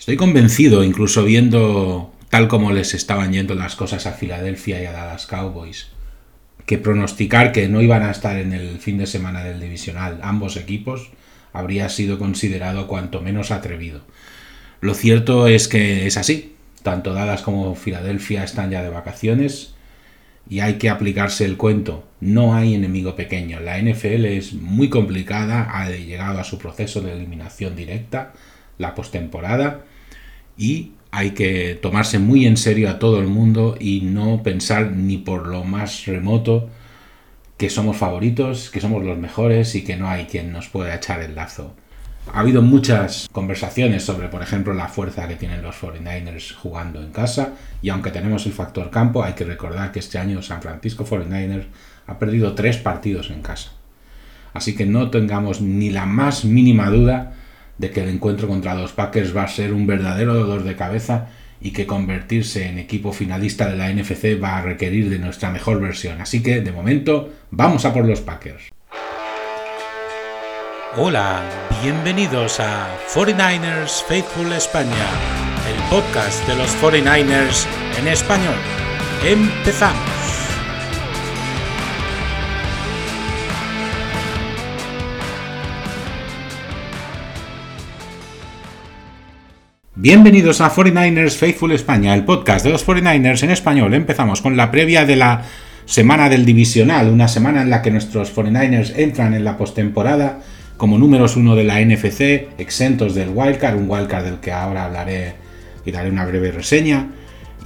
Estoy convencido, incluso viendo tal como les estaban yendo las cosas a Filadelfia y a Dallas Cowboys, que pronosticar que no iban a estar en el fin de semana del divisional ambos equipos habría sido considerado cuanto menos atrevido. Lo cierto es que es así. Tanto Dallas como Filadelfia están ya de vacaciones y hay que aplicarse el cuento. No hay enemigo pequeño. La NFL es muy complicada, ha llegado a su proceso de eliminación directa, la postemporada, y hay que tomarse muy en serio a todo el mundo y no pensar ni por lo más remoto que somos favoritos, que somos los mejores y que no hay quien nos pueda echar el lazo. Ha habido muchas conversaciones sobre, por ejemplo, la fuerza que tienen los 49ers jugando en casa y aunque tenemos el factor campo, hay que recordar que este año San Francisco 49ers ha perdido tres partidos en casa. Así que no tengamos ni la más mínima duda de que el encuentro contra los Packers va a ser un verdadero dolor de cabeza y que convertirse en equipo finalista de la NFC va a requerir de nuestra mejor versión. Así que, de momento, vamos a por los Packers. Hola, bienvenidos a 49ers Faithful España, el podcast de los 49ers en español. Empezamos. Bienvenidos a 49ers Faithful España, el podcast de los 49ers en español. Empezamos con la previa de la semana del divisional, una semana en la que nuestros 49ers entran en la postemporada como números uno de la NFC, exentos del wildcard, un wildcard del que ahora hablaré y daré una breve reseña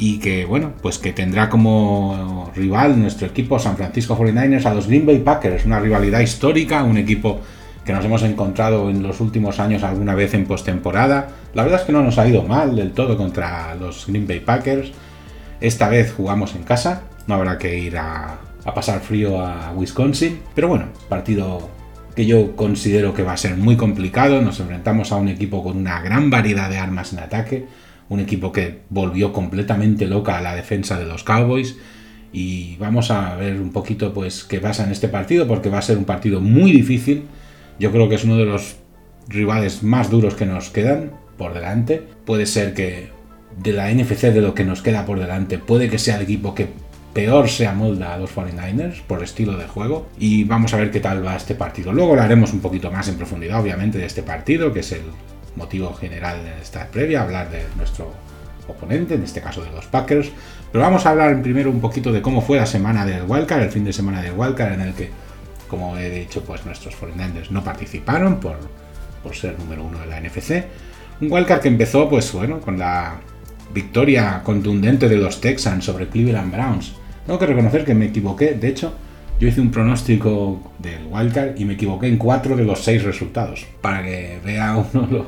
y que bueno, pues que tendrá como rival nuestro equipo San Francisco 49ers a los Green Bay Packers, una rivalidad histórica, un equipo que nos hemos encontrado en los últimos años alguna vez en postemporada. La verdad es que no nos ha ido mal del todo contra los Green Bay Packers. Esta vez jugamos en casa, no habrá que ir a, pasar frío a Wisconsin. Pero bueno, partido que yo considero que va a ser muy complicado. Nos enfrentamos a un equipo con una gran variedad de armas en ataque. Un equipo que volvió completamente loca a la defensa de los Cowboys. Y vamos a ver un poquito pues qué pasa en este partido porque va a ser un partido muy difícil yo creo que es uno de los rivales más duros que nos quedan por delante. Puede ser que de la NFC de lo que nos queda por delante, puede que sea el equipo que peor se amolda a los 49ers por estilo de juego. Y vamos a ver qué tal va este partido. Luego hablaremos un poquito más en profundidad, obviamente, de este partido, que es el motivo general de esta previa, hablar de nuestro oponente, en este caso de los Packers. Pero vamos a hablar primero un poquito de cómo fue la semana del Wildcard, el fin de semana del Wildcard, en el que como he dicho, pues nuestros 49 no participaron por, por ser número uno de la NFC. Un wildcard que empezó, pues bueno, con la victoria contundente de los Texans sobre Cleveland Browns. Tengo que reconocer que me equivoqué, de hecho, yo hice un pronóstico del wildcard y me equivoqué en cuatro de los seis resultados, para que vea uno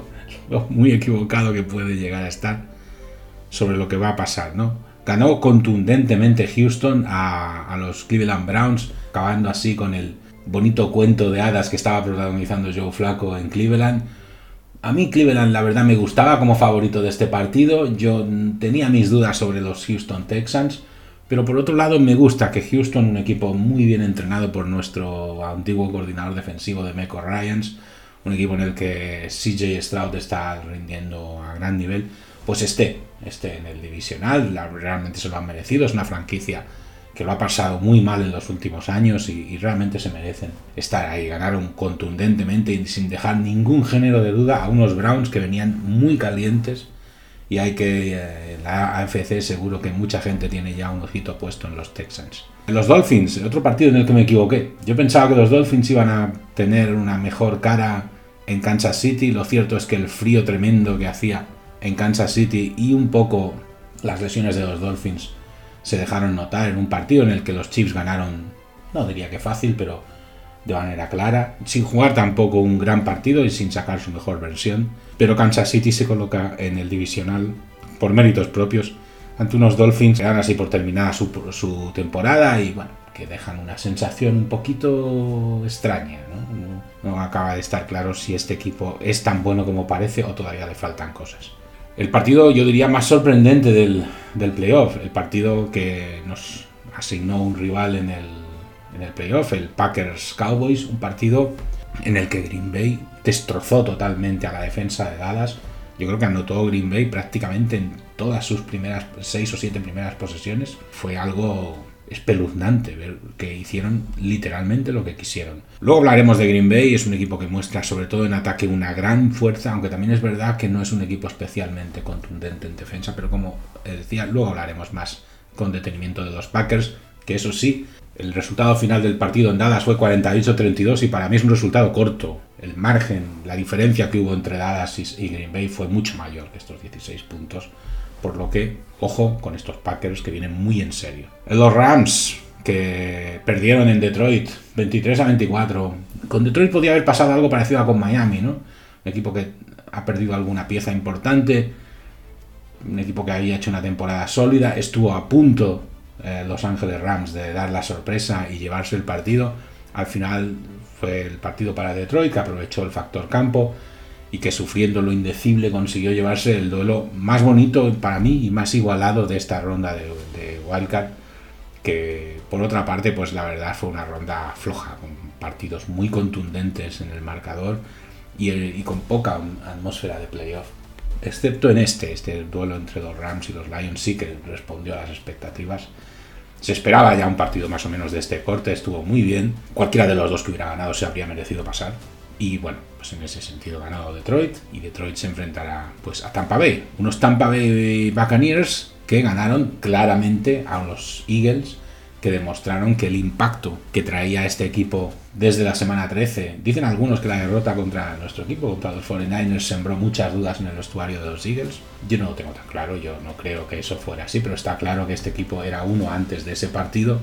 lo, muy equivocado que puede llegar a estar sobre lo que va a pasar, ¿no? Ganó contundentemente Houston a, a los Cleveland Browns, acabando así con el bonito cuento de hadas que estaba protagonizando Joe Flaco en Cleveland. A mí Cleveland la verdad me gustaba como favorito de este partido. Yo tenía mis dudas sobre los Houston Texans. Pero por otro lado me gusta que Houston, un equipo muy bien entrenado por nuestro antiguo coordinador defensivo de Meco Ryans, un equipo en el que CJ Stroud está rindiendo a gran nivel, pues esté, esté en el divisional. realmente se lo han merecido. Es una franquicia que lo ha pasado muy mal en los últimos años y, realmente se merecen estar ahí. Ganaron contundentemente y sin dejar ningún género de duda a unos Browns que venían muy calientes y hay que eh, la AFC seguro que mucha gente tiene ya un ojito puesto en los Texans. Los Dolphins, otro partido en el que me equivoqué. Yo pensaba que los Dolphins iban a tener una mejor cara en Kansas City. Lo cierto es que el frío tremendo que hacía en Kansas City y un poco las lesiones de los Dolphins se dejaron notar en un partido en el que los Chiefs ganaron, no diría que fácil, pero de manera clara, sin jugar tampoco un gran partido y sin sacar su mejor versión. Pero Kansas City se coloca en el divisional por méritos propios ante unos Dolphins que dan así por terminada su, su, temporada y bueno, que dejan una sensación un poquito extraña. ¿no? ¿no? acaba de estar claro si este equipo es tan bueno como parece o todavía le faltan cosas el partido, yo diría, más sorprendente del, del playoff, el partido que nos asignó un rival en el, en el playoff, el Packers Cowboys, un partido en el que Green Bay destrozó totalmente a la defensa de Dallas, Yo creo que anotó Green Bay prácticamente en todas sus primeras seis o siete primeras posesiones. Fue algo espeluznante ver que hicieron literalmente lo que quisieron. Luego hablaremos de Green Bay, es un equipo que muestra sobre todo en ataque una gran fuerza, aunque también es verdad que no es un equipo especialmente contundente en defensa, pero como decía, luego hablaremos más con detenimiento de los Packers, que eso sí, el resultado final del partido en Dallas fue 48-32 y para mí es un resultado corto. El margen, la diferencia que hubo entre Dallas y Green Bay fue mucho mayor que estos 16 puntos por lo que, ojo con estos Packers que vienen muy en serio. Los Rams, que perdieron en Detroit 23 a 24. Con Detroit podía haber pasado algo parecido a con Miami, ¿no? Un equipo que ha perdido alguna pieza importante. Un equipo que había hecho una temporada sólida. Estuvo a punto eh, Los Ángeles Rams de dar la sorpresa y llevarse el partido. Al final fue el partido para Detroit, que aprovechó el factor campo y que sufriendo lo indecible consiguió llevarse el duelo más bonito para mí y más igualado de esta ronda de, Wildcard, que por otra parte, pues la verdad fue una ronda floja, con partidos muy contundentes en el marcador y, con poca atmósfera de playoff. Excepto en este, este duelo entre los Rams y los Lions sí que respondió a las expectativas. Se esperaba ya un partido más o menos de este corte, estuvo muy bien. Cualquiera de los dos que hubiera ganado se habría merecido pasar. Y bueno, pues en ese sentido ganado Detroit y Detroit se enfrentará pues a Tampa Bay, unos Tampa Bay Buccaneers que ganaron claramente a los Eagles que demostraron que el impacto que traía este equipo desde la semana 13, dicen algunos que la derrota contra nuestro equipo, contra los 49ers, sembró muchas dudas en el vestuario de los Eagles. Yo no lo tengo tan claro, yo no creo que eso fuera así, pero está claro que este equipo era uno antes de ese partido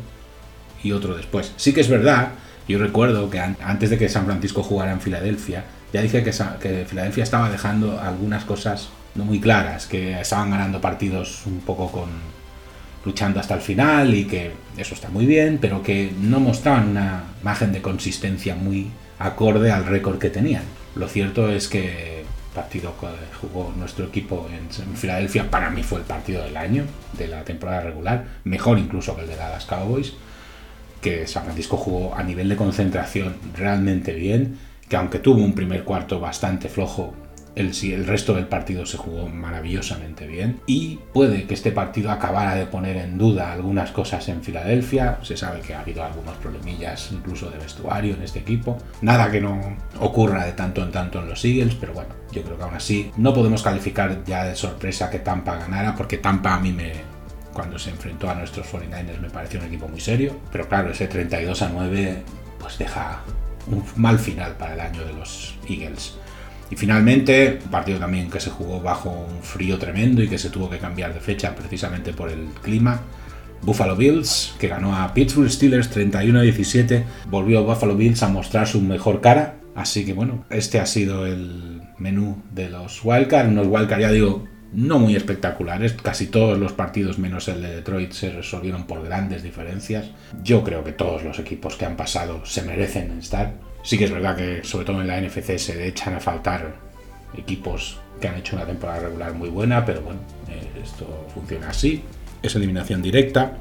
y otro después. Sí que es verdad yo recuerdo que antes de que San Francisco jugara en Filadelfia, ya dije que, Filadelfia estaba dejando algunas cosas no muy claras, que estaban ganando partidos un poco con luchando hasta el final y que eso está muy bien, pero que no mostraban una imagen de consistencia muy acorde al récord que tenían. Lo cierto es que el partido que jugó nuestro equipo en Filadelfia para mí fue el partido del año, de la temporada regular, mejor incluso que el de Dallas Cowboys que San Francisco jugó a nivel de concentración realmente bien, que aunque tuvo un primer cuarto bastante flojo, el, el resto del partido se jugó maravillosamente bien y puede que este partido acabara de poner en duda algunas cosas en Filadelfia. Se sabe que ha habido algunos problemillas incluso de vestuario en este equipo. Nada que no ocurra de tanto en tanto en los Eagles, pero bueno, yo creo que aún así no podemos calificar ya de sorpresa que Tampa ganara porque Tampa a mí me, cuando se enfrentó a nuestros 49ers me pareció un equipo muy serio, pero claro, ese 32 a 9 pues deja un mal final para el año de los Eagles. Y finalmente, un partido también que se jugó bajo un frío tremendo y que se tuvo que cambiar de fecha precisamente por el clima. Buffalo Bills, que ganó a Pittsburgh Steelers 31 a 17, volvió Buffalo Bills a mostrar su mejor cara. Así que bueno, este ha sido el menú de los Wildcard. Unos Wildcard, ya digo, no muy espectaculares. Casi todos los partidos, menos el de Detroit, se resolvieron por grandes diferencias. Yo creo que todos los equipos que han pasado se merecen estar. Sí que es verdad que, sobre todo en la NFC, se echan a faltar equipos que han hecho una temporada regular muy buena, pero bueno, eh, esto funciona así. Es eliminación directa.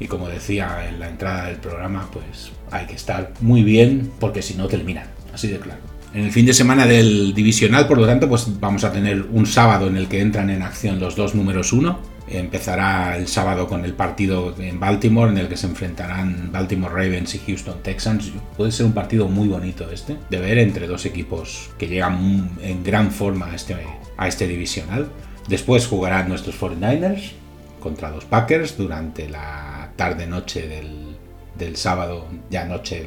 Y como decía en la entrada del programa, pues hay que estar muy bien porque si no terminan. Así de claro. En el fin de semana del divisional, por lo tanto, pues vamos a tener un sábado en el que entran en acción los dos números uno. Empezará el sábado con el partido en Baltimore, en el que se enfrentarán Baltimore Ravens y Houston Texans. Puede ser un partido muy bonito este, de ver entre dos equipos que llegan en gran forma a este, a este divisional. Después jugarán nuestros 49ers contra los Packers durante la tarde-noche del, sábado, ya noche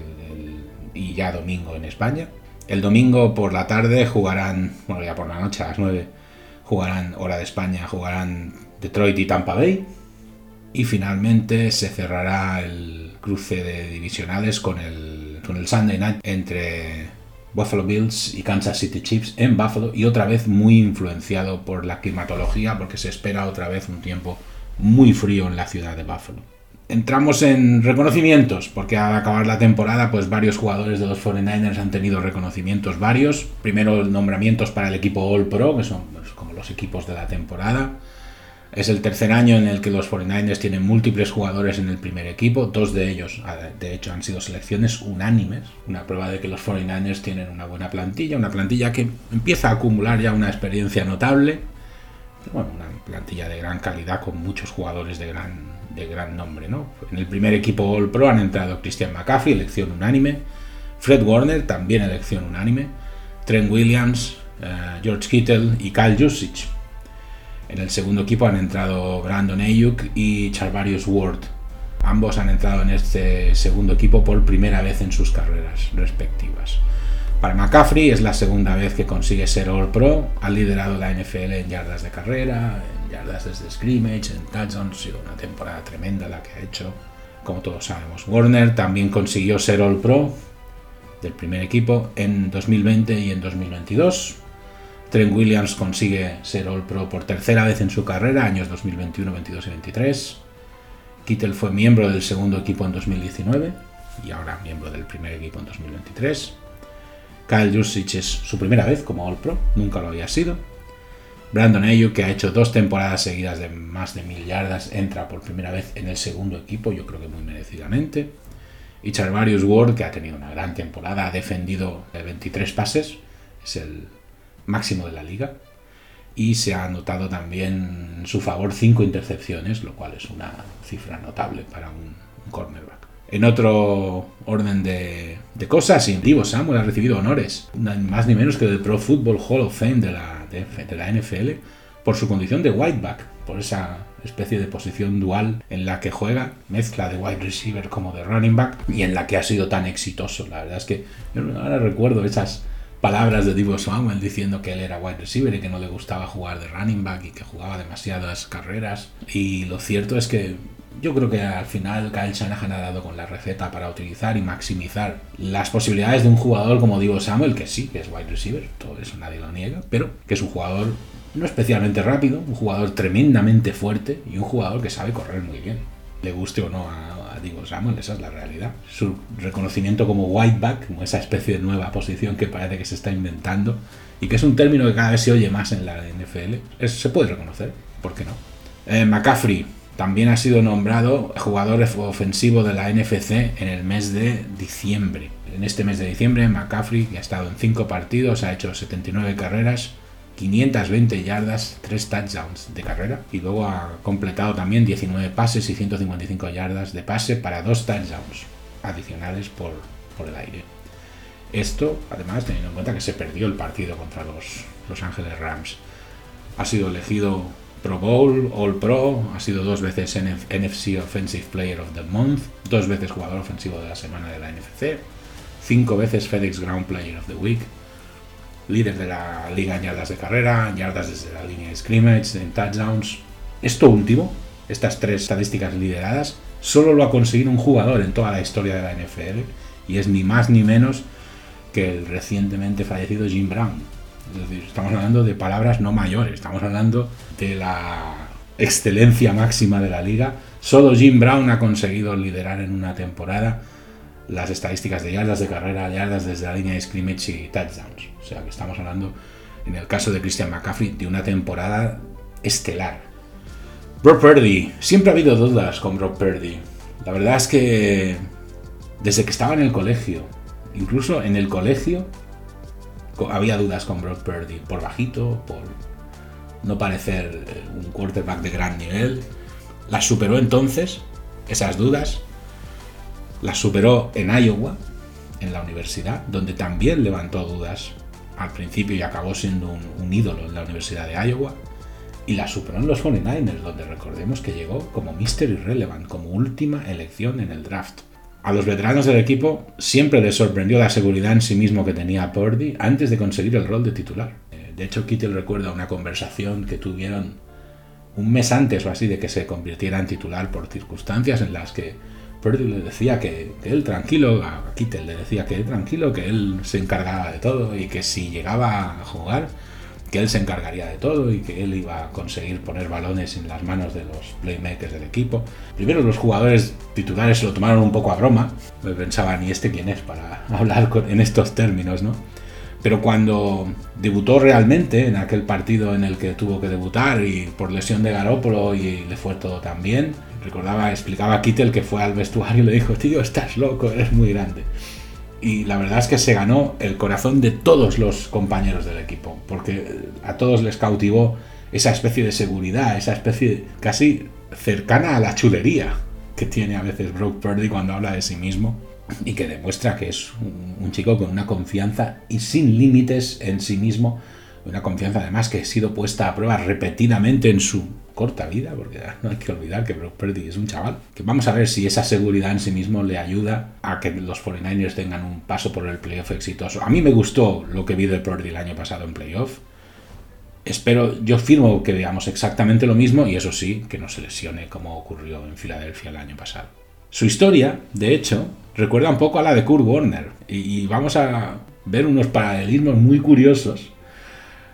y ya domingo en España. El domingo por la tarde jugarán, bueno, ya por la noche a las 9, jugarán hora de España, jugarán Detroit y Tampa Bay. Y finalmente se cerrará el cruce de divisionales con el, con el Sunday Night entre Buffalo Bills y Kansas City Chiefs en Buffalo y otra vez muy influenciado por la climatología porque se espera otra vez un tiempo muy frío en la ciudad de Buffalo entramos en reconocimientos, porque al acabar la temporada, pues varios jugadores de los 49ers han tenido reconocimientos varios. Primero nombramientos para el equipo All Pro, que son pues, como los equipos de la temporada. Es el tercer año en el que los 49ers tienen múltiples jugadores en el primer equipo, dos de ellos de hecho han sido selecciones unánimes, una prueba de que los 49ers tienen una buena plantilla, una plantilla que empieza a acumular ya una experiencia notable, bueno, una plantilla de gran calidad con muchos jugadores de gran, de gran nombre. ¿no? En el primer equipo All Pro han entrado Christian McCaffrey, elección unánime, Fred Warner, también elección unánime, Trent Williams, eh, George Kittle y Kyle Jusic en el segundo equipo han entrado Brandon Ayuk y Charvarius Ward. Ambos han entrado en este segundo equipo por primera vez en sus carreras respectivas. Para McCaffrey es la segunda vez que consigue ser All Pro. Ha liderado la NFL en yardas de carrera, desde scrimmage, en touchdowns. Ha sido una temporada tremenda la que ha hecho, como todos sabemos. Warner también consiguió ser All Pro del primer equipo en 2020 y en 2022. Trent Williams consigue ser All Pro por tercera vez en su carrera, años 2021, 22 y 23. Kittel fue miembro del segundo equipo en 2019 y ahora miembro del primer equipo en 2023. Kyle Jusic es su primera vez como All Pro, nunca lo había sido. Brandon Ayuk, que ha hecho dos temporadas seguidas de más de mil yardas, entra por primera vez en el segundo equipo, yo creo que muy merecidamente. Y Charvarius Ward, que ha tenido una gran temporada, ha defendido 23 pases, es el máximo de la liga. Y se ha anotado también en su favor cinco intercepciones, lo cual es una cifra notable para un, cornerback. En otro orden de, cosas, Divo Samuel ha recibido honores, más ni menos que del Pro Football Hall of Fame de la, de, la NFL, por su condición de whiteback, por esa especie de posición dual en la que juega, mezcla de wide receiver como de running back, y en la que ha sido tan exitoso. La verdad es que yo ahora recuerdo esas palabras de Divo Samuel diciendo que él era wide receiver y que no le gustaba jugar de running back y que jugaba demasiadas carreras. Y lo cierto es que yo creo que al final Kyle Shanahan ha dado con la receta para utilizar y maximizar las posibilidades de un jugador como Divo Samuel, que sí, que es wide receiver, todo eso nadie lo niega, pero que es un jugador no especialmente rápido, un jugador tremendamente fuerte y un jugador que sabe correr muy bien, le guste o no a, Divo Samuel, esa es la realidad. Su reconocimiento como whiteback, como esa especie de nueva posición que parece que se está inventando y que es un término que cada vez se oye más en la NFL, se puede reconocer, ¿por qué no? Eh, McCaffrey también ha sido nombrado jugador ofensivo de la NFC en el mes de diciembre. En este mes de diciembre, McCaffrey, que ha estado en 5 partidos, ha hecho 79 carreras, 520 yardas, 3 touchdowns de carrera y luego ha completado también 19 pases y 155 yardas de pase para 2 touchdowns adicionales por, por el aire. Esto, además, teniendo en cuenta que se perdió el partido contra los Los Ángeles Rams. Ha sido elegido Pro Bowl, All Pro, ha sido dos veces NFC Offensive Player of the Month, dos veces jugador ofensivo de la semana de la NFC, cinco veces FedEx Ground Player of the Week, líder de la liga en yardas de carrera, yardas desde la línea de scrimmage, en touchdowns. Esto último, estas tres estadísticas lideradas, solo lo ha conseguido un jugador en toda la historia de la NFL y es ni más ni menos que el recientemente fallecido Jim Brown. Estamos hablando de palabras no mayores, estamos hablando de la excelencia máxima de la liga. Solo Jim Brown ha conseguido liderar en una temporada las estadísticas de yardas de carrera, yardas desde la línea de scrimmage y touchdowns. O sea que estamos hablando, en el caso de Christian McCaffrey, de una temporada estelar. Brock Purdy, siempre ha habido dudas con Brock Purdy. La verdad es que desde que estaba en el colegio, incluso en el colegio, había dudas con Brock Purdy, por bajito, por no parecer eh, un quarterback de gran nivel. Las superó entonces, esas dudas, la superó en Iowa, en la universidad, donde también levantó dudas al principio y acabó siendo un, ídolo en la Universidad de Iowa. Y la superó en los 49ers, donde recordemos que llegó como Mr. Irrelevant, como última elección en el draft. A los veteranos del equipo siempre les sorprendió la seguridad en sí mismo que tenía Purdy antes de conseguir el rol de titular. Eh, de hecho, Kittel recuerda una conversación que tuvieron un mes antes o así de que se convirtiera en titular por circunstancias en las que Purdy le decía que, él tranquilo, a le decía que él tranquilo, que él se encargaba de todo y que si llegaba a jugar, que él se encargaría de todo y que él iba a conseguir poner balones en las manos de los playmakers del equipo. Primero los jugadores titulares lo tomaron un poco a broma, pensaban, ¿y este quién es para hablar en estos términos, no? Pero cuando debutó realmente en aquel partido en el que tuvo que debutar y por lesión de Garópolo y le fue todo tan bien, recordaba, explicaba a Kittel que fue al vestuario y le dijo, tío, estás loco, eres muy grande. Y la verdad es que se ganó el corazón de todos los compañeros del equipo, porque a todos les cautivó esa especie de seguridad, esa especie casi cercana a la chulería que tiene a veces Brock Purdy cuando habla de sí mismo y que demuestra que es un, chico con una confianza y sin límites en sí mismo, una confianza además que ha sido puesta a prueba repetidamente en su corta vida, porque no hay que olvidar que Brock Purdy es un chaval, que vamos a ver si esa seguridad en sí mismo le ayuda a que los 49ers tengan un paso por el playoff exitoso. A mí me gustó lo que vi de Purdy el año pasado en playoff, Espero, yo firmo que veamos exactamente lo mismo y eso sí, que no se lesione como ocurrió en Filadelfia el año pasado. Su historia, de hecho, recuerda un poco a la de Kurt Warner y, vamos a ver unos paralelismos muy curiosos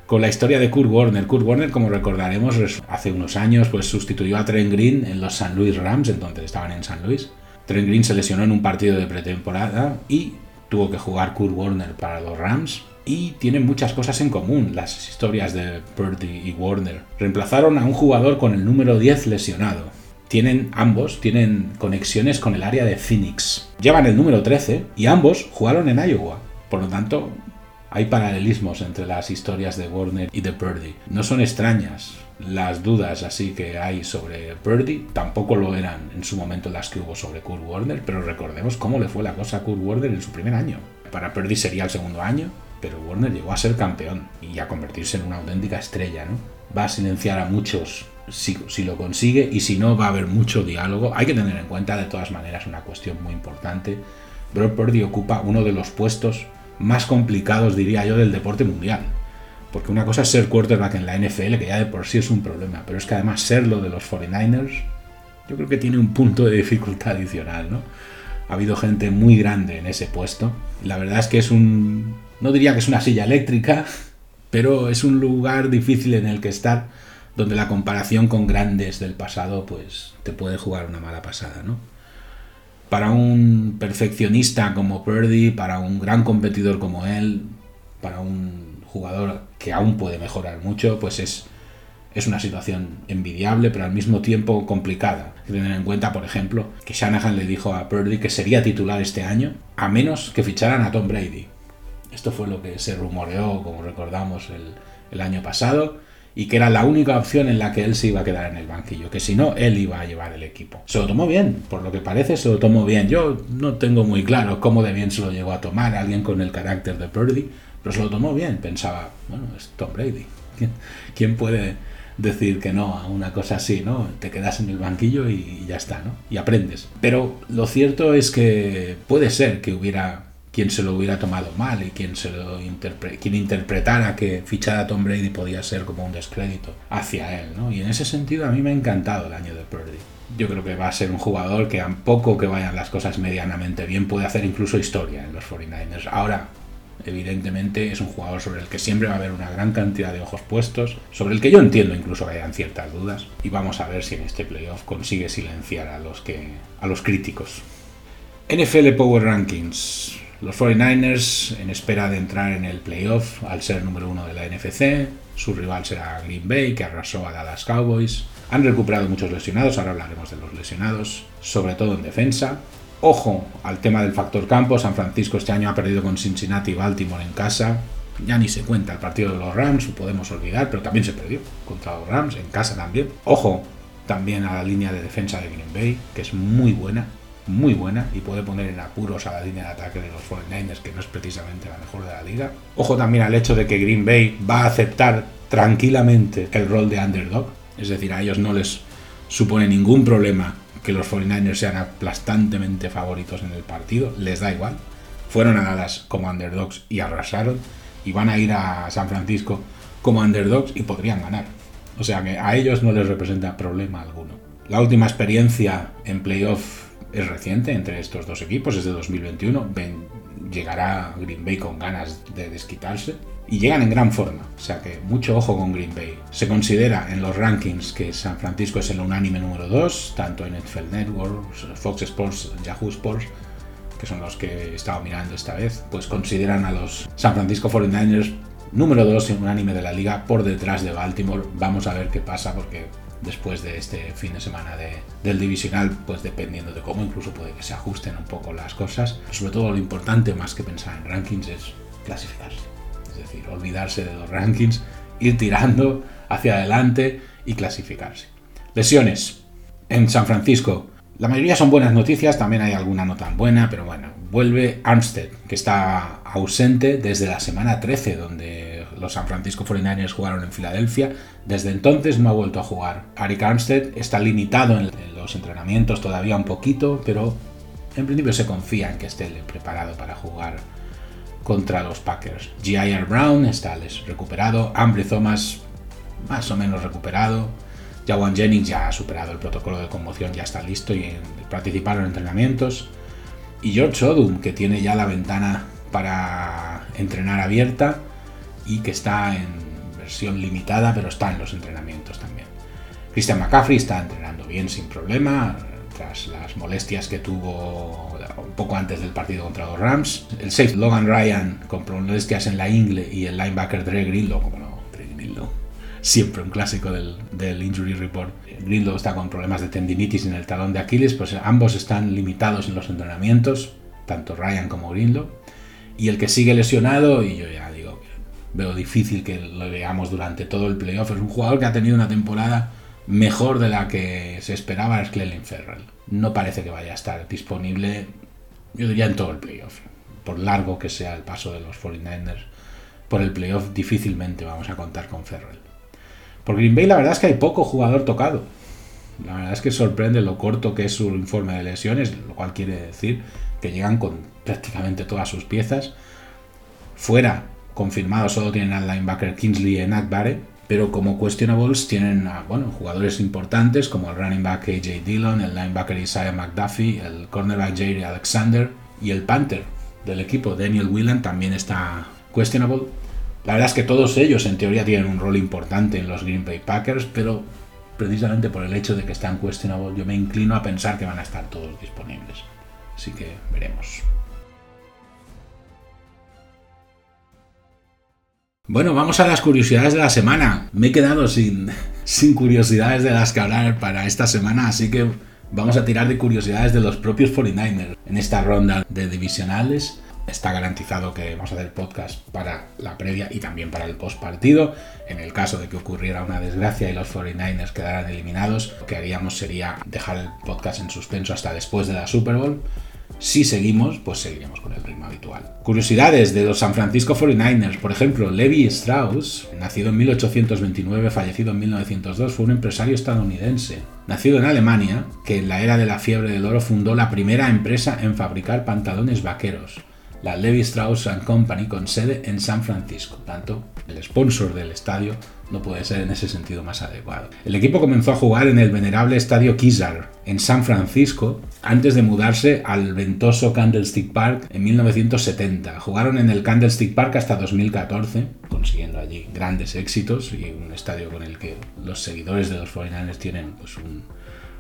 con la historia de Kurt Warner. Kurt Warner, como recordaremos, hace unos años pues sustituyó a Trent Green en los San Luis Rams, entonces estaban en San Luis. Trent Green se lesionó en un partido de pretemporada y tuvo que jugar Kurt Warner para los Rams y tienen muchas cosas en común las historias de Purdy y Warner. Reemplazaron a un jugador con el número 10 lesionado. Tienen ambos tienen conexiones con el área de Phoenix. Llevan el número 13 y ambos jugaron en Iowa. Por lo tanto, hay paralelismos entre las historias de Warner y de Purdy. No son extrañas las dudas así que hay sobre Purdy, tampoco lo eran en su momento las que hubo sobre Kurt Warner, pero recordemos cómo le fue la cosa a Kurt Warner en su primer año. Para Purdy sería el segundo año, pero Warner llegó a ser campeón y a convertirse en una auténtica estrella, ¿no? Va a silenciar a muchos si, si, lo consigue y si no va a haber mucho diálogo. Hay que tener en cuenta de todas maneras una cuestión muy importante. Brock Purdy ocupa uno de los puestos más complicados, diría yo, del deporte mundial. Porque una cosa es ser quarterback en la NFL, que ya de por sí es un problema, pero es que además serlo de los 49ers, yo creo que tiene un punto de dificultad adicional, ¿no? Ha habido gente muy grande en ese puesto. La verdad es que es un no diría que es una silla eléctrica, pero es un lugar difícil en el que estar, donde la comparación con grandes del pasado, pues te puede jugar una mala pasada, ¿no? Para un perfeccionista como Purdy, para un gran competidor como él, para un jugador que aún puede mejorar mucho, pues es, es una situación envidiable, pero al mismo tiempo complicada. Hay que tener en cuenta, por ejemplo, que Shanahan le dijo a Purdy que sería titular este año, a menos que ficharan a Tom Brady. Esto fue lo que se rumoreó, como recordamos, el, año pasado y que era la única opción en la que él se iba a quedar en el banquillo, que si no, él iba a llevar el equipo. Se lo tomó bien, por lo que parece, se lo tomó bien. Yo no tengo muy claro cómo de bien se lo llegó a tomar alguien con el carácter de Purdy, pero se lo tomó bien. Pensaba, bueno, es Tom Brady. ¿Quién, puede decir que no a una cosa así, ¿no? Te quedas en el banquillo y ya está, ¿no? Y aprendes. Pero lo cierto es que puede ser que hubiera quien se lo hubiera tomado mal y quien, se lo quien interpretara que fichar a Tom Brady podía ser como un descrédito hacia él. ¿no? Y en ese sentido a mí me ha encantado el año de Purdy. Yo creo que va a ser un jugador que a poco que vayan las cosas medianamente bien puede hacer incluso historia en los 49ers. Ahora, evidentemente es un jugador sobre el que siempre va a haber una gran cantidad de ojos puestos, sobre el que yo entiendo incluso que hayan ciertas dudas, y vamos a ver si en este playoff consigue silenciar a los que a los críticos. NFL Power Rankings. Los 49ers en espera de entrar en el playoff al ser número uno de la NFC. Su rival será Green Bay, que arrasó a Dallas Cowboys. Han recuperado muchos lesionados, ahora hablaremos de los lesionados, sobre todo en defensa. Ojo al tema del factor campo, San Francisco este año ha perdido con Cincinnati y Baltimore en casa. Ya ni se cuenta el partido de los Rams, podemos olvidar, pero también se perdió contra los Rams, en casa también. Ojo también a la línea de defensa de Green Bay, que es muy buena muy buena y puede poner en apuros a la línea de ataque de los 49ers, que no es precisamente la mejor de la liga. Ojo también al hecho de que Green Bay va a aceptar tranquilamente el rol de underdog, es decir, a ellos no les supone ningún problema que los 49ers sean aplastantemente favoritos en el partido, les da igual. Fueron a Dallas como underdogs y arrasaron, y van a ir a San Francisco como underdogs y podrían ganar. O sea que a ellos no les representa problema alguno. La última experiencia en playoff es reciente entre estos dos equipos, es de 2021. llegará Green Bay con ganas de desquitarse y llegan en gran forma. O sea que mucho ojo con Green Bay. Se considera en los rankings que San Francisco es el unánime número 2, tanto en NFL Network, Fox Sports, Yahoo Sports, que son los que he estado mirando esta vez, pues consideran a los San Francisco 49ers número 2 en un anime de la liga por detrás de Baltimore. Vamos a ver qué pasa porque después de este fin de semana del divisional, pues dependiendo de cómo, incluso puede que se ajusten un poco las cosas. Sobre todo lo importante, más que pensar en rankings, es clasificarse. Es decir, olvidarse de los rankings, ir tirando hacia adelante y clasificarse. Lesiones. En San Francisco, la mayoría son buenas noticias, también hay alguna no tan buena, pero bueno, vuelve Armstead, que está ausente desde la semana 13, donde los San Francisco 49ers jugaron en Filadelfia. Desde entonces no ha vuelto a jugar. Arik Armstead está limitado en los entrenamientos todavía un poquito, pero en principio se confía en que esté preparado para jugar contra los Packers. G.I.R. Brown está recuperado, Ambry Thomas más o menos recuperado. Jawan Jennings ya ha superado el protocolo de conmoción, ya está listo y participaron en entrenamientos. Y George Odum, que tiene ya la ventana para entrenar abierta y que está en versión limitada, pero está en los entrenamientos también. Christian McCaffrey está entrenando bien sin problema, tras las molestias que tuvo un poco antes del partido contra los Rams. El safe Logan Ryan con molestias en la ingle y el linebacker Dre Greenlow, como no, Dre siempre un clásico del, del Injury Report. Greenlow está con problemas de tendinitis en el talón de Aquiles, pues ambos están limitados en los entrenamientos, tanto Ryan como Greenlow. Y el que sigue lesionado, y yo ya veo difícil que lo veamos durante todo el playoff, es un jugador que ha tenido una temporada mejor de la que se esperaba, es Clelin Ferrell. No parece que vaya a estar disponible, yo diría, en todo el playoff. Por largo que sea el paso de los 49ers por el playoff, difícilmente vamos a contar con Ferrell. Por Green Bay la verdad es que hay poco jugador tocado. La verdad es que sorprende lo corto que es su informe de lesiones, lo cual quiere decir que llegan con prácticamente todas sus piezas. Fuera, confirmado, solo tienen al linebacker Kingsley en Barrett, pero como questionables tienen a, bueno, jugadores importantes como el running back AJ Dillon, el linebacker Isaiah McDuffie, el cornerback Jerry Alexander y el Panther del equipo Daniel Whelan también está questionable. La verdad es que todos ellos en teoría tienen un rol importante en los Green Bay Packers, pero precisamente por el hecho de que están questionable yo me inclino a pensar que van a estar todos disponibles. Así que veremos. Bueno, vamos a las curiosidades de la semana. Me he quedado sin, sin curiosidades de las que hablar para esta semana, así que vamos a tirar de curiosidades de los propios 49ers en esta ronda de divisionales está garantizado que vamos a hacer podcast para la previa y también para el post partido. En el caso de que ocurriera una desgracia y los 49ers quedaran eliminados, lo que haríamos sería dejar el podcast en suspenso hasta después de la Super Bowl. Si seguimos, pues seguiremos con el ritmo habitual. Curiosidades de los San Francisco 49ers. Por ejemplo, Levi Strauss, nacido en 1829, fallecido en 1902, fue un empresario estadounidense. Nacido en Alemania, que en la era de la fiebre del oro fundó la primera empresa en fabricar pantalones vaqueros la Levi Strauss Company con sede en San Francisco. Tanto el sponsor del estadio no puede ser en ese sentido más adecuado. El equipo comenzó a jugar en el venerable estadio Kizar en San Francisco antes de mudarse al ventoso Candlestick Park en 1970. Jugaron en el Candlestick Park hasta 2014, consiguiendo allí grandes éxitos y un estadio con el que los seguidores de los 49ers tienen pues,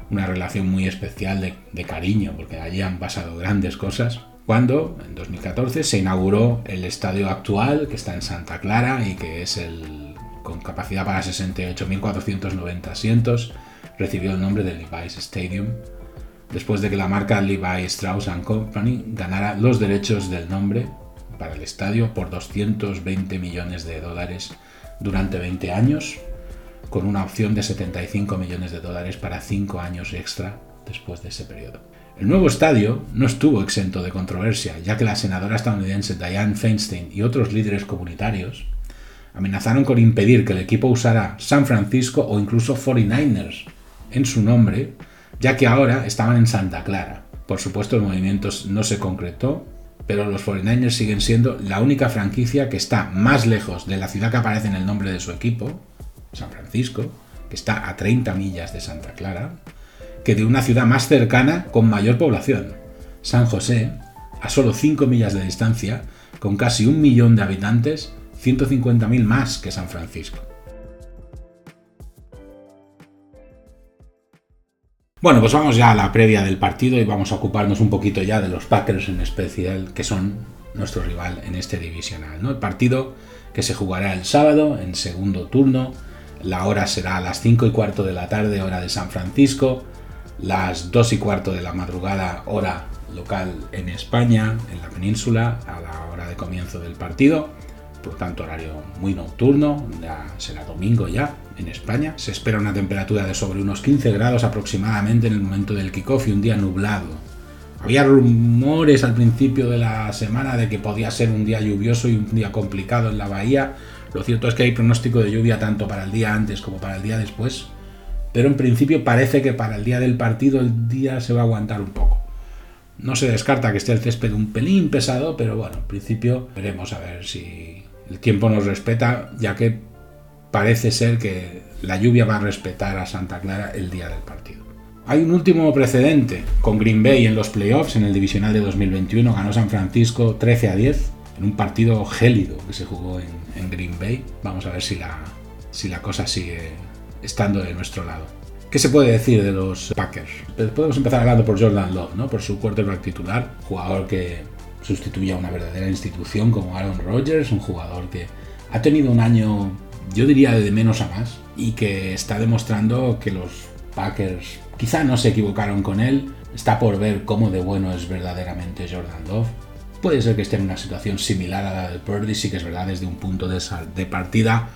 una relación muy especial de cariño, porque allí han pasado grandes cosas cuando en 2014 se inauguró el estadio actual que está en Santa Clara y que es el con capacidad para 68.490 asientos, recibió el nombre de Levi's Stadium después de que la marca Levi Strauss Company ganara los derechos del nombre para el estadio por 220 millones de dólares durante 20 años, con una opción de 75 millones de dólares para 5 años extra después de ese periodo. El nuevo estadio no estuvo exento de controversia, ya que la senadora estadounidense Dianne Feinstein y otros líderes comunitarios amenazaron con impedir que el equipo usara San Francisco o incluso 49ers en su nombre, ya que ahora estaban en Santa Clara. Por supuesto, el movimiento no se concretó, pero los 49ers siguen siendo la única franquicia que está más lejos de la ciudad que aparece en el nombre de su equipo, San Francisco, que está a 30 millas de Santa Clara, que de una ciudad más cercana con mayor población, San José, a solo 5 millas de distancia, con casi un millón de habitantes, 150.000 más que San Francisco. Bueno, pues vamos ya a la previa del partido y vamos a ocuparnos un poquito ya de los Packers en especial, que son nuestro rival en este divisional. El partido que se jugará el sábado en segundo turno. La hora será a las 5 y cuarto de la tarde, hora de San Francisco. Las 2 y cuarto de la madrugada, hora local en España, en la península, a la hora de comienzo del partido por tanto horario muy nocturno, ya será domingo ya en España. Se espera una temperatura de sobre unos 15 grados aproximadamente en el momento del kickoff y un día nublado. Había rumores al principio de la semana de que podía ser un día lluvioso y un día complicado en la bahía. Lo cierto es que hay pronóstico de lluvia tanto para el día antes como para el día después. Pero en principio parece que para el día del partido el día se va a aguantar un poco. No se descarta que esté el césped un pelín pesado, pero bueno, en principio veremos a ver si el tiempo nos respeta, ya que parece ser que la lluvia va a respetar a Santa Clara el día del partido. Hay un último precedente con Green Bay en los playoffs, en el divisional de 2021, ganó San Francisco 13 a 10 en un partido gélido que se jugó en, Green Bay. Vamos a ver si la, si la cosa sigue estando de nuestro lado. ¿Qué se puede decir de los Packers? Pues podemos empezar hablando por Jordan Love, ¿no? por su quarterback titular, jugador que sustituye a una verdadera institución como Aaron Rodgers, un jugador que ha tenido un año, yo diría, de menos a más y que está demostrando que los Packers quizá no se equivocaron con él. Está por ver cómo de bueno es verdaderamente Jordan Love. Puede ser que esté en una situación similar a la de Purdy, sí que es verdad, desde un punto de, de partida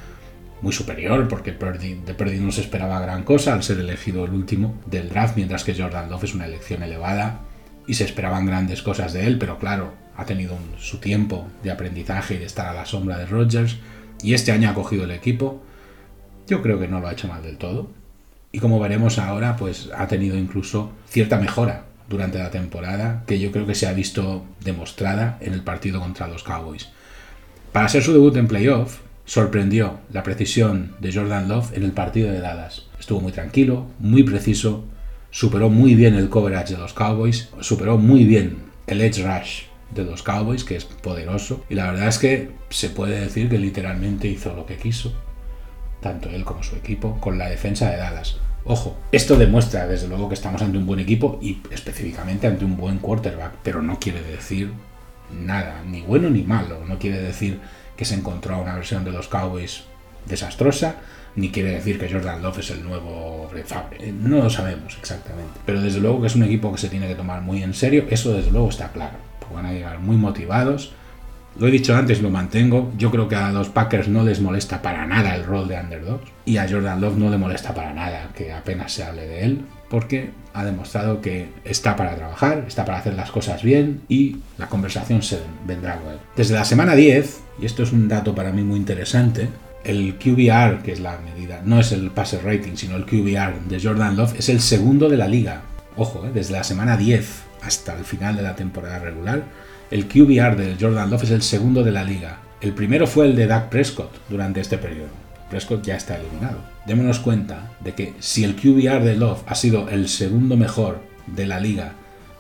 muy superior, porque Purdy, de Purdy no se esperaba gran cosa al ser elegido el último del draft, mientras que Jordan Love es una elección elevada y se esperaban grandes cosas de él, pero claro, ha tenido su tiempo de aprendizaje y de estar a la sombra de Rodgers y este año ha cogido el equipo. Yo creo que no lo ha hecho mal del todo. Y como veremos ahora, pues ha tenido incluso cierta mejora durante la temporada que yo creo que se ha visto demostrada en el partido contra los Cowboys. Para ser su debut en playoff, sorprendió la precisión de Jordan Love en el partido de Dallas. Estuvo muy tranquilo, muy preciso, superó muy bien el coverage de los Cowboys, superó muy bien el edge rush de los Cowboys, que es poderoso, y la verdad es que se puede decir que literalmente hizo lo que quiso, tanto él como su equipo, con la defensa de Dallas. Ojo, esto demuestra desde luego que estamos ante un buen equipo y específicamente ante un buen quarterback, pero no quiere decir nada, ni bueno ni malo, no quiere decir que se encontró una versión de los Cowboys desastrosa, ni quiere decir que Jordan Love es el nuevo Brett eh, No lo sabemos exactamente. Pero desde luego que es un equipo que se tiene que tomar muy en serio, eso desde luego está claro. van a llegar muy motivados. Lo he dicho antes, lo mantengo. Yo creo que a los Packers no les molesta para nada el rol de underdogs. Y a Jordan Love no le molesta para nada que apenas se hable de él. Porque ha demostrado que está para trabajar, está para hacer las cosas bien y la conversación se vendrá luego. Desde la semana 10, y esto es un dato para mí muy interesante, el QBR, que es la medida, no es el passer rating, sino el QBR de Jordan Love, es el segundo de la liga. Ojo, eh, desde la semana 10 hasta el final de la temporada regular, el QBR de Jordan Love es el segundo de la liga. El primero fue el de Dak Prescott durante este periodo. Prescott ya está eliminado. Démonos cuenta de que si el QBR de Love ha sido el segundo mejor de la liga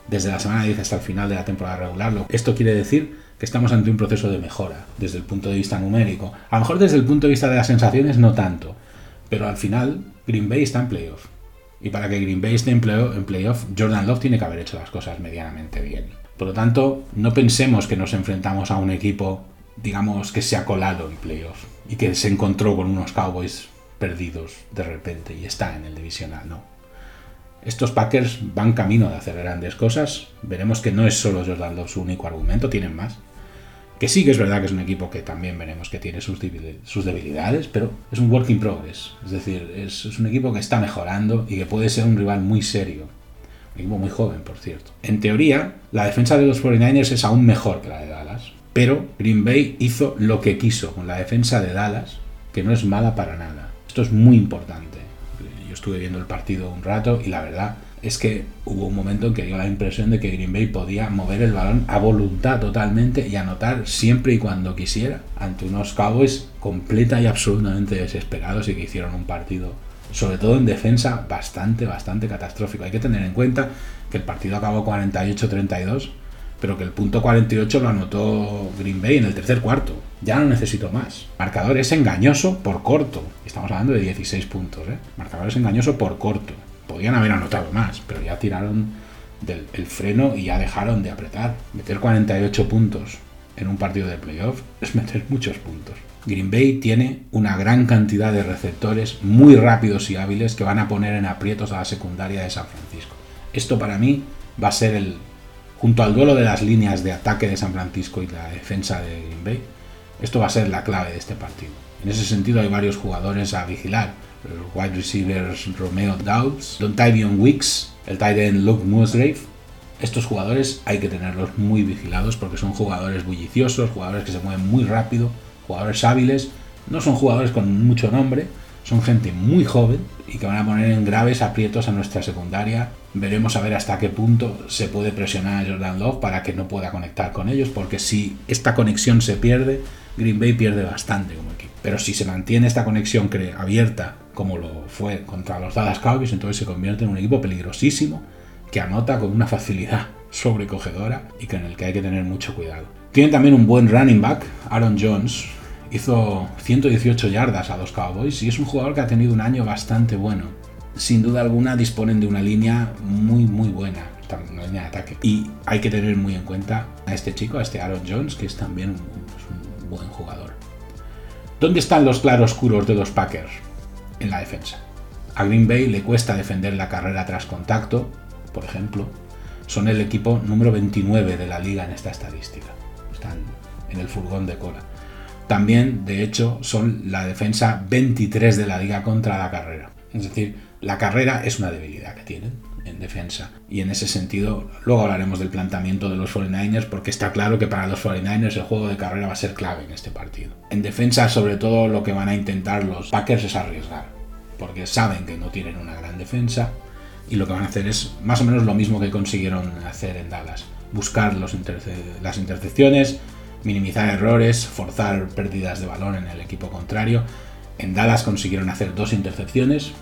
desde la semana 10 hasta el final de la temporada regular, esto quiere decir que estamos ante un proceso de mejora desde el punto de vista numérico. A lo mejor desde el punto de vista de las sensaciones no tanto, pero al final Green Bay está en playoff. Y para que Green Bay esté en playoff, Jordan Love tiene que haber hecho las cosas medianamente bien. Por lo tanto, no pensemos que nos enfrentamos a un equipo, digamos, que se ha colado en playoff y que se encontró con unos Cowboys perdidos de repente y está en el divisional, no. Estos Packers van camino de hacer grandes cosas. Veremos que no es solo Jordan Love su único argumento, tienen más. Que sí que es verdad que es un equipo que también veremos que tiene sus, debilidades, pero es un work in progress. Es decir, es, un equipo que está mejorando y que puede ser un rival muy serio. Un equipo muy joven, por cierto. En teoría, la defensa de los 49ers es aún mejor que la de Dallas. Pero Green Bay hizo lo que quiso con la defensa de Dallas, que no es mala para nada. Esto es muy importante. Yo estuve viendo el partido un rato y la verdad es que hubo un momento en que dio la impresión de que Green Bay podía mover el balón a voluntad totalmente y anotar siempre y cuando quisiera ante unos Cowboys completa y absolutamente desesperados y que hicieron un partido, sobre todo en defensa, bastante, bastante catastrófico. Hay que tener en cuenta que el partido acabó 48-32, pero que el punto 48 lo anotó Green Bay en el tercer cuarto. Ya no necesito más. Marcador es engañoso por corto. Estamos hablando de 16 puntos, ¿eh? Marcador es engañoso por corto podían haber anotado más, pero ya tiraron del el freno y ya dejaron de apretar. Meter 48 puntos en un partido de playoff es meter muchos puntos. Green Bay tiene una gran cantidad de receptores muy rápidos y hábiles que van a poner en aprietos a la secundaria de San Francisco. Esto para mí va a ser el, junto al duelo de las líneas de ataque de San Francisco y la defensa de Green Bay, esto va a ser la clave de este partido. En ese sentido hay varios jugadores a vigilar. Los wide receivers Romeo Dowds, Don Tyrion Wicks, el tight end Luke Musgrave. Estos jugadores hay que tenerlos muy vigilados porque son jugadores bulliciosos, jugadores que se mueven muy rápido, jugadores hábiles. No son jugadores con mucho nombre, son gente muy joven y que van a poner en graves aprietos a nuestra secundaria. Veremos a ver hasta qué punto se puede presionar a Jordan Love para que no pueda conectar con ellos, porque si esta conexión se pierde, Green Bay pierde bastante como equipo. Pero si se mantiene esta conexión abierta, como lo fue contra los Dallas Cowboys, entonces se convierte en un equipo peligrosísimo que anota con una facilidad sobrecogedora y con el que hay que tener mucho cuidado. Tienen también un buen running back, Aaron Jones, hizo 118 yardas a los Cowboys y es un jugador que ha tenido un año bastante bueno. Sin duda alguna disponen de una línea muy muy buena, una línea de ataque. Y hay que tener muy en cuenta a este chico, a este Aaron Jones, que es también un, buen jugador. ¿Dónde están los claroscuros de los Packers? En la defensa. A Green Bay le cuesta defender la carrera tras contacto, por ejemplo. Son el equipo número 29 de la liga en esta estadística. Están en el furgón de cola. También, de hecho, son la defensa 23 de la liga contra la carrera. Es decir, la carrera es una debilidad que tienen en defensa. Y en ese sentido, luego hablaremos del planteamiento de los 49ers, porque está claro que para los 49ers el juego de carrera va a ser clave en este partido. En defensa, sobre todo, lo que van a intentar los Packers es arriesgar, porque saben que no tienen una gran defensa y lo que van a hacer es más o menos lo mismo que consiguieron hacer en Dallas. Buscar las intercepciones, minimizar errores, forzar pérdidas de balón en el equipo contrario. En Dallas consiguieron hacer dos intercepciones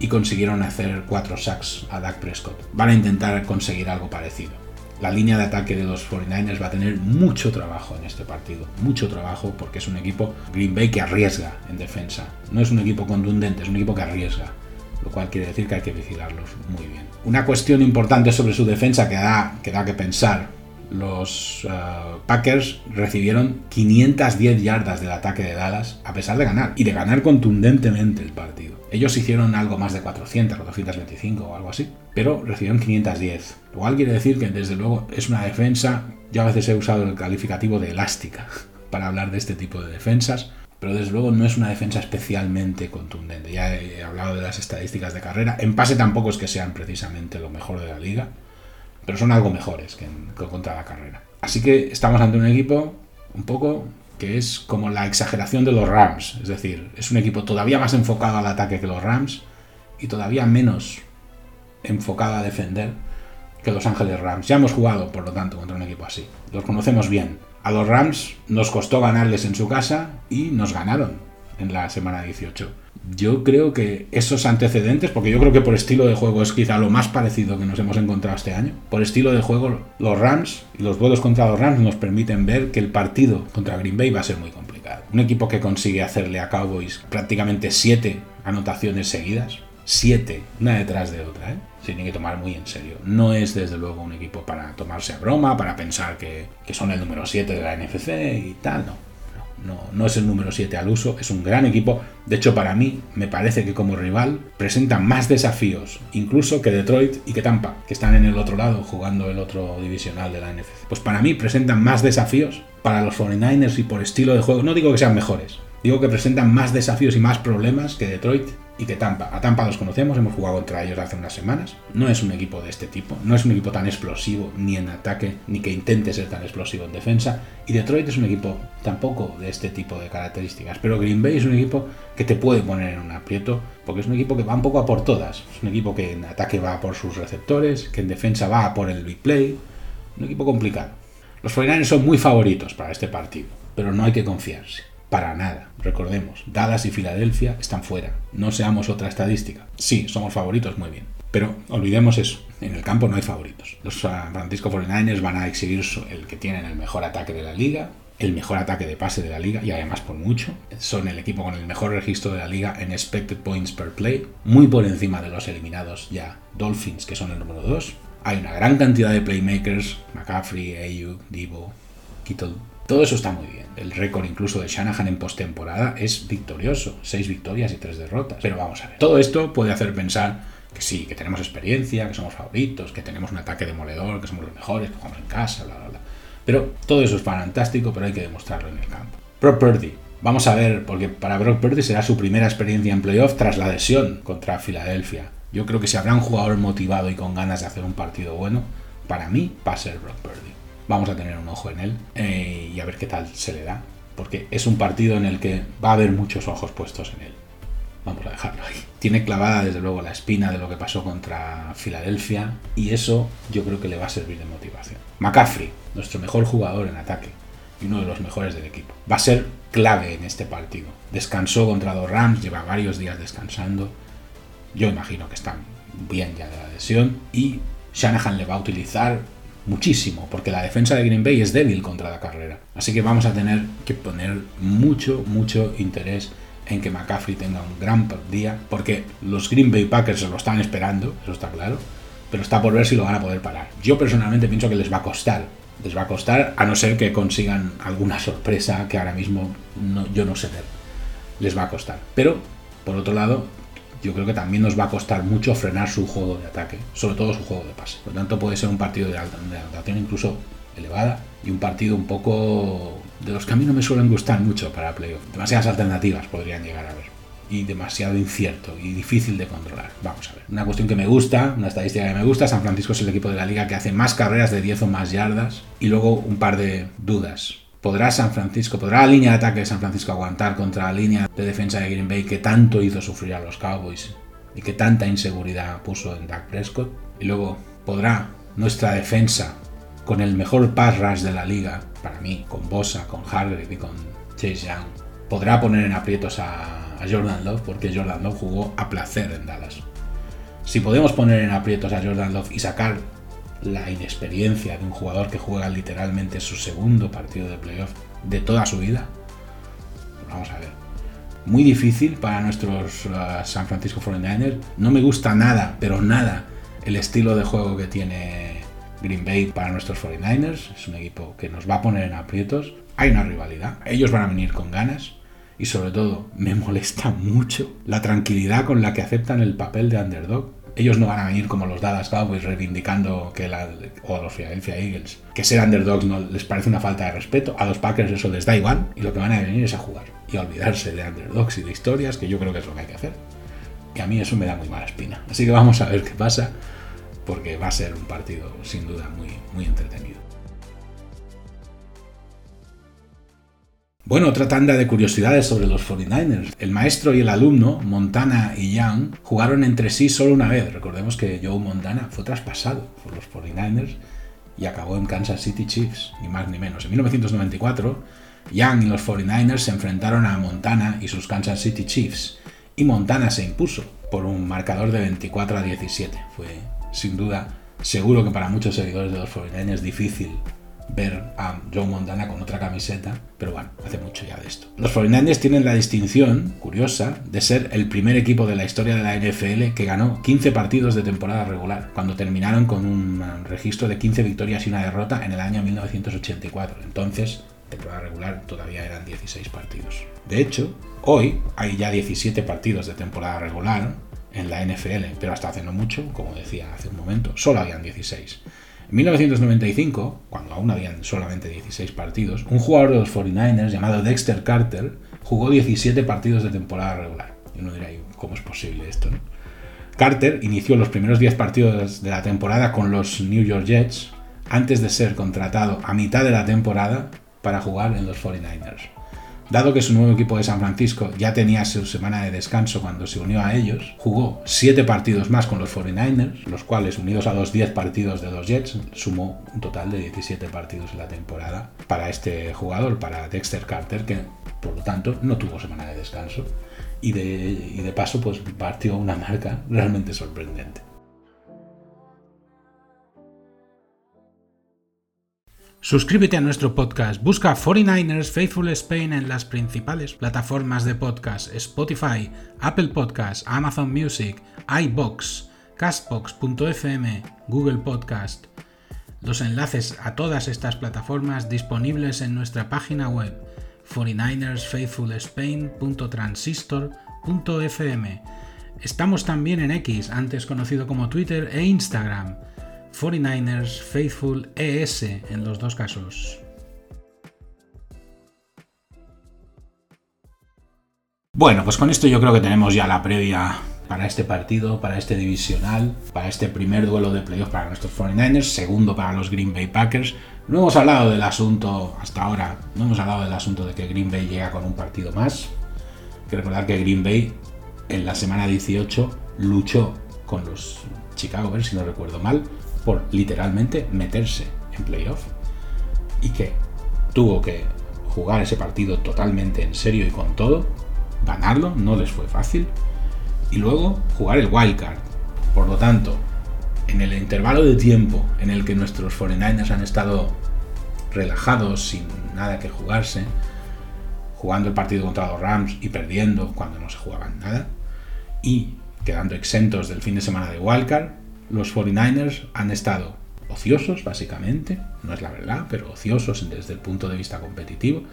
y consiguieron hacer cuatro sacks a Dak Prescott. Van a intentar conseguir algo parecido. La línea de ataque de los 49ers va a tener mucho trabajo en este partido, mucho trabajo porque es un equipo Green Bay que arriesga en defensa. No es un equipo contundente, es un equipo que arriesga, lo cual quiere decir que hay que vigilarlos muy bien. Una cuestión importante sobre su defensa que da que, da que pensar los eh, Packers recibieron 510 yardas del ataque de Dallas a pesar de ganar y de ganar contundentemente el partido. Ellos hicieron algo más de 400, 425 o algo así, pero recibieron 510. Lo cual quiere decir que desde luego es una defensa, yo a veces he usado el calificativo de elástica para hablar de este tipo de defensas, pero desde luego no es una defensa especialmente contundente. Ya he hablado de las estadísticas de carrera, en pase tampoco es que sean precisamente lo mejor de la liga, pero son algo mejores que, contra la carrera. Así que estamos ante un equipo un poco que es como la exageración de los Rams, es decir, es un equipo todavía más enfocado al ataque que los Rams y todavía menos enfocado a defender que los Ángeles Rams. Ya hemos jugado, por lo tanto, contra un equipo así. Los conocemos bien. A los Rams nos costó ganarles en su casa y nos ganaron en la semana 18 yo creo que esos antecedentes, porque yo creo que por estilo de juego es quizá lo más parecido que nos hemos encontrado este año, por estilo de juego los Rams y los vuelos contra los Rams nos permiten ver que el partido contra Green Bay va a ser muy complicado. Un equipo que consigue hacerle a Cowboys prácticamente siete anotaciones seguidas, siete, una detrás de otra, ¿eh? se tiene que tomar muy en serio. No es desde luego un equipo para tomarse a broma, para pensar que, son el número 7 de la NFC y tal, no no, es el número 7 al uso, es un gran equipo. De hecho, para mí, me parece que como rival presenta más desafíos, incluso que Detroit y que Tampa, que están en el otro lado jugando el otro divisional de la NFC. Pues para mí presentan más desafíos para los 49ers y por estilo de juego. No digo que sean mejores, digo que presentan más desafíos y más problemas que Detroit y que Tampa. A Tampa los conocemos, hemos jugado contra ellos hace unas semanas. No es un equipo de este tipo, no es un equipo tan explosivo ni en ataque, ni que intente ser tan explosivo en defensa. Y Detroit es un equipo tampoco de este tipo de características. Pero Green Bay es un equipo que te puede poner en un aprieto, porque es un equipo que va un poco a por todas. Es un equipo que en ataque va por sus receptores, que en defensa va por el big play. Un equipo complicado. Los 49 son muy favoritos para este partido, pero no hay que confiarse. Para nada. Recordemos, Dallas y Filadelfia están fuera. No seamos otra estadística. Sí, somos favoritos, muy bien. Pero olvidemos eso. En el campo no hay favoritos. Los San Francisco 49ers van a exhibir el que tienen el mejor ataque de la liga el mejor ataque de pase de la liga y además por mucho. Son el equipo con el mejor registro de la liga en expected points per play, muy por encima de los eliminados ya Dolphins, que son el número 2. Hay una gran cantidad de playmakers, McCaffrey, Ayu, Divo, Kittle. Todo eso está muy bien. El récord incluso de Shanahan en postemporada es victorioso. 6 victorias y 3 derrotas. Pero vamos a ver. Todo esto puede hacer pensar que sí, que tenemos experiencia, que somos favoritos, que tenemos un ataque demoledor, que somos los mejores, que jugamos en casa, bla, bla, bla. Pero todo eso es fantástico, pero hay que demostrarlo en el campo. Brock Purdy. Vamos a ver, porque para Brock Purdy será su primera experiencia en playoff tras la lesión contra Filadelfia. Yo creo que si habrá un jugador motivado y con ganas de hacer un partido bueno, para mí va a ser Brock Purdy. Vamos a tener un ojo en él eh, y a ver qué tal se le da, porque es un partido en el que va a haber muchos ojos puestos en él. Vamos a dejarlo ahí. Tiene clavada desde luego la espina de lo que pasó contra Filadelfia y eso yo creo que le va a servir de motivación. McCaffrey, nuestro mejor jugador en ataque y uno de los mejores del equipo. Va a ser clave en este partido. Descansó contra los Rams, lleva varios días descansando. Yo imagino que están bien ya de la lesión y Shanahan le va a utilizar muchísimo porque la defensa de Green Bay es débil contra la carrera. Así que vamos a tener que poner mucho, mucho interés en que McCaffrey tenga un gran día, porque los Green Bay Packers lo están esperando, eso está claro, pero está por ver si lo van a poder parar. Yo personalmente pienso que les va a costar, les va a costar, a no ser que consigan alguna sorpresa que ahora mismo yo no sé ver. Les va a costar. Pero, por otro lado, yo creo que también nos va a costar mucho frenar su juego de ataque, sobre todo su juego de pase. Por lo tanto, puede ser un partido de anotación incluso elevada y un partido un poco de los que a mí no me suelen gustar mucho para playoff. Demasiadas alternativas podrían llegar a ver. Y demasiado incierto y difícil de controlar. Vamos a ver. Una cuestión que me gusta, una estadística que me gusta, San Francisco es el equipo de la liga que hace más carreras de 10 o más yardas. Y luego un par de dudas. ¿Podrá San Francisco, podrá la línea de ataque de San Francisco aguantar contra la línea de defensa de Green Bay que tanto hizo sufrir a los Cowboys y que tanta inseguridad puso en Dak Prescott? Y luego, ¿podrá nuestra defensa con el mejor pass rush de la liga, para mí, con Bosa, con Hargrave y con Chase Young, podrá poner en aprietos a, a, Jordan Love porque Jordan Love jugó a placer en Dallas. Si podemos poner en aprietos a Jordan Love y sacar la inexperiencia de un jugador que juega literalmente su segundo partido de playoff de toda su vida, vamos a ver. Muy difícil para nuestros uh, San Francisco 49ers. No me gusta nada, pero nada, el estilo de juego que tiene Green Bay para nuestros 49ers. Es un equipo que nos va a poner en aprietos. Hay una rivalidad. Ellos van a venir con ganas. Y sobre todo, me molesta mucho la tranquilidad con la que aceptan el papel de underdog. Ellos no van a venir como los Dallas Cowboys reivindicando que la, o los Philadelphia Eagles que ser underdogs no les parece una falta de respeto. A los Packers eso les da igual y lo que van a venir es a jugar y a olvidarse de underdogs y de historias, que yo creo que es lo que hay que hacer. Y a mí eso me da muy mala espina. Así que vamos a ver qué pasa porque va a ser un partido sin duda muy, muy entretenido. Bueno, otra tanda de curiosidades sobre los 49ers. El maestro y el alumno, Montana y Young, jugaron entre sí solo una vez. Recordemos que Joe Montana fue traspasado por los 49ers y acabó en Kansas City Chiefs, ni más ni menos. En 1994, Young y los 49ers se enfrentaron a Montana y sus Kansas City Chiefs, y Montana se impuso por un marcador de 24 a 17. Fue sin duda, seguro que para muchos seguidores de los 49 es difícil ver a Joe Montana con otra camiseta, pero bueno, hace mucho ya de esto. Los 49ers tienen la distinción, curiosa, de ser el primer equipo de la historia de la NFL que ganó 15 partidos de temporada regular, cuando terminaron con un registro de 15 victorias y una derrota en el año 1984. Entonces, temporada regular todavía eran 16 partidos. De hecho, hoy hay ya 17 partidos de temporada regular, en la NFL, pero hasta hace no mucho, como decía hace un momento, solo habían 16. En 1995, cuando aún habían solamente 16 partidos, un jugador de los 49ers llamado Dexter Carter jugó 17 partidos de temporada regular. Y uno dirá, ¿cómo es posible esto? Carter inició los primeros 10 partidos de la temporada con los New York Jets antes de ser contratado a mitad de la temporada para jugar en los 49ers. Dado que su nuevo equipo de San Francisco ya tenía su semana de descanso cuando se unió a ellos, jugó 7 partidos más con los 49ers, los cuales unidos a los 10 partidos de los Jets, sumó un total de 17 partidos en la temporada para este jugador, para Dexter Carter, que por lo tanto no tuvo semana de descanso y de, y de paso pues partió una marca realmente sorprendente. Suscríbete a nuestro podcast, busca 49ers Faithful Spain en las principales plataformas de podcast, Spotify, Apple Podcasts, Amazon Music, iBox, Castbox.fm, Google Podcast. Los enlaces a todas estas plataformas disponibles en nuestra página web 49ersfaithfulspain.transistor.fm. Estamos también en X, antes conocido como Twitter e Instagram. 49ers Faithful ES en los dos casos. Bueno, pues con esto yo creo que tenemos ya la previa para este partido, para este divisional, para este primer duelo de playoff para nuestros 49ers, segundo para los Green Bay Packers. No hemos hablado del asunto hasta ahora, no hemos hablado del asunto de que Green Bay llega con un partido más. Hay que recordar que Green Bay en la semana 18 luchó con los Chicago Bears, si no recuerdo mal, por literalmente meterse en playoff y que tuvo que jugar ese partido totalmente en serio y con todo, ganarlo, no les fue fácil, y luego jugar el wildcard. Por lo tanto, en el intervalo de tiempo en el que nuestros 49ers han estado relajados, sin nada que jugarse, jugando el partido contra los Rams y perdiendo cuando no se jugaban nada, y quedando exentos del fin de semana de wildcard, los 49ers han estado ociosos, básicamente, no es la verdad, pero ociosos desde el punto de vista competitivo,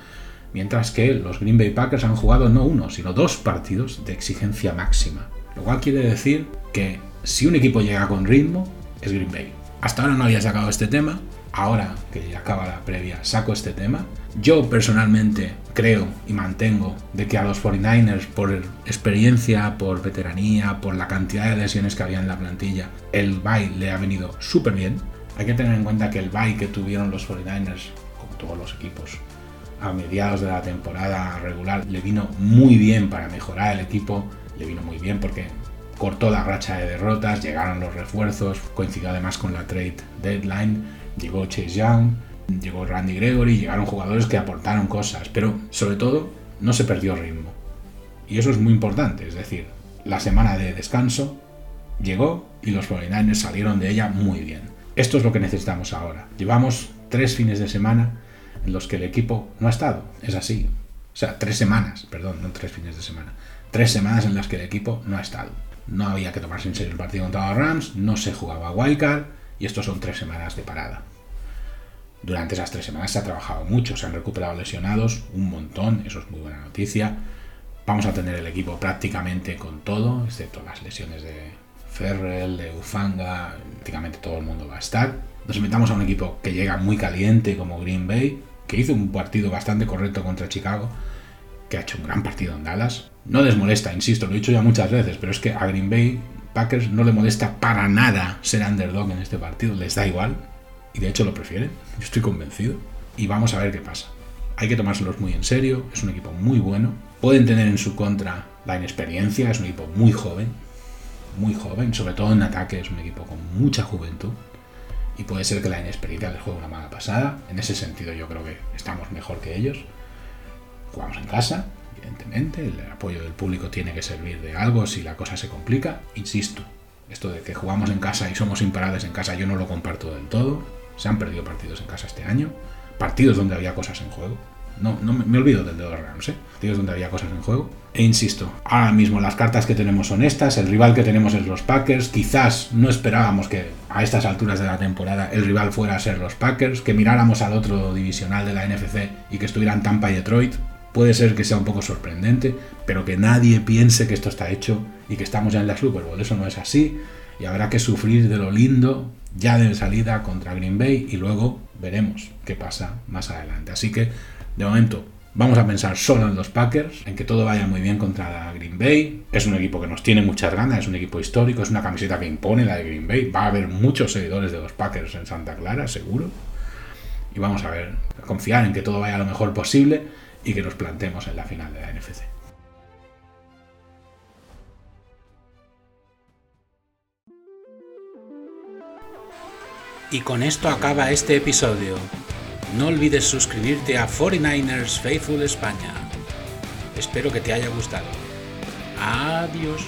mientras que los Green Bay Packers han jugado no uno, sino dos partidos de exigencia máxima, lo cual quiere decir que si un equipo llega con ritmo, es Green Bay. Hasta ahora no había sacado este tema, ahora que ya acaba la previa, saco este tema. Yo personalmente creo y mantengo de que a los 49ers, por experiencia, por veteranía, por la cantidad de lesiones que había en la plantilla, el bye le ha venido súper bien. Hay que tener en cuenta que el bye que tuvieron los 49ers, como todos los equipos, a mediados de la temporada regular, le vino muy bien para mejorar el equipo, le vino muy bien porque cortó la racha de derrotas, llegaron los refuerzos, coincidió además con la trade deadline, llegó Chase Young, llegó Randy Gregory, llegaron jugadores que aportaron cosas, pero sobre todo no se perdió ritmo. Y eso es muy importante, es decir, la semana de descanso llegó y los 49ers salieron de ella muy bien. Esto es lo que necesitamos ahora. Llevamos tres fines de semana en los que el equipo no ha estado, es así. O sea, tres semanas, perdón, no tres fines de semana. Tres semanas en las que el equipo no ha estado no había que tomarse en serio el partido contra los Rams, no se jugaba wildcard y estos son tres semanas de parada. Durante esas tres semanas se ha trabajado mucho, se han recuperado lesionados, un montón, eso es muy buena noticia. Vamos a tener el equipo prácticamente con todo, excepto las lesiones de Ferrell, de Ufanga, prácticamente todo el mundo va a estar. Nos invitamos a un equipo que llega muy caliente como Green Bay, que hizo un partido bastante correcto contra Chicago, que ha hecho un gran partido en Dallas. No les molesta, insisto, lo he dicho ya muchas veces, pero es que a Green Bay Packers no le molesta para nada ser underdog en este partido, les da igual, y de hecho lo prefieren, yo estoy convencido, y vamos a ver qué pasa. Hay que tomárselos muy en serio, es un equipo muy bueno, pueden tener en su contra la inexperiencia, es un equipo muy joven, muy joven, sobre todo en ataque, es un equipo con mucha juventud, y puede ser que la inexperiencia les juegue una mala pasada, en ese sentido yo creo que estamos mejor que ellos, jugamos en casa, evidentemente, el apoyo del público tiene que servir de algo si la cosa se complica. Insisto, esto de que jugamos en casa y somos imparables en casa yo no lo comparto del todo. Se han perdido partidos en casa este año, partidos donde había cosas en juego. No, no me, olvido del de los Rams, ¿eh? partidos donde había cosas en juego. E insisto, ahora mismo las cartas que tenemos son estas, el rival que tenemos es los Packers. Quizás no esperábamos que a estas alturas de la temporada el rival fuera a ser los Packers, que miráramos al otro divisional de la NFC y que estuvieran Tampa y Detroit puede ser que sea un poco sorprendente, pero que nadie piense que esto está hecho y que estamos ya en la Super Bowl. Eso no es así y habrá que sufrir de lo lindo ya de salida contra Green Bay y luego veremos qué pasa más adelante. Así que de momento vamos a pensar solo en los Packers, en que todo vaya muy bien contra Green Bay. Es un equipo que nos tiene muchas ganas, es un equipo histórico, es una camiseta que impone la de Green Bay. Va a haber muchos seguidores de los Packers en Santa Clara, seguro. Y vamos a ver, confiar en que todo vaya lo mejor posible y que nos plantemos en la final de la NFC. Y con esto acaba este episodio. No olvides suscribirte a 49ers Faithful España. Espero que te haya gustado. Adiós.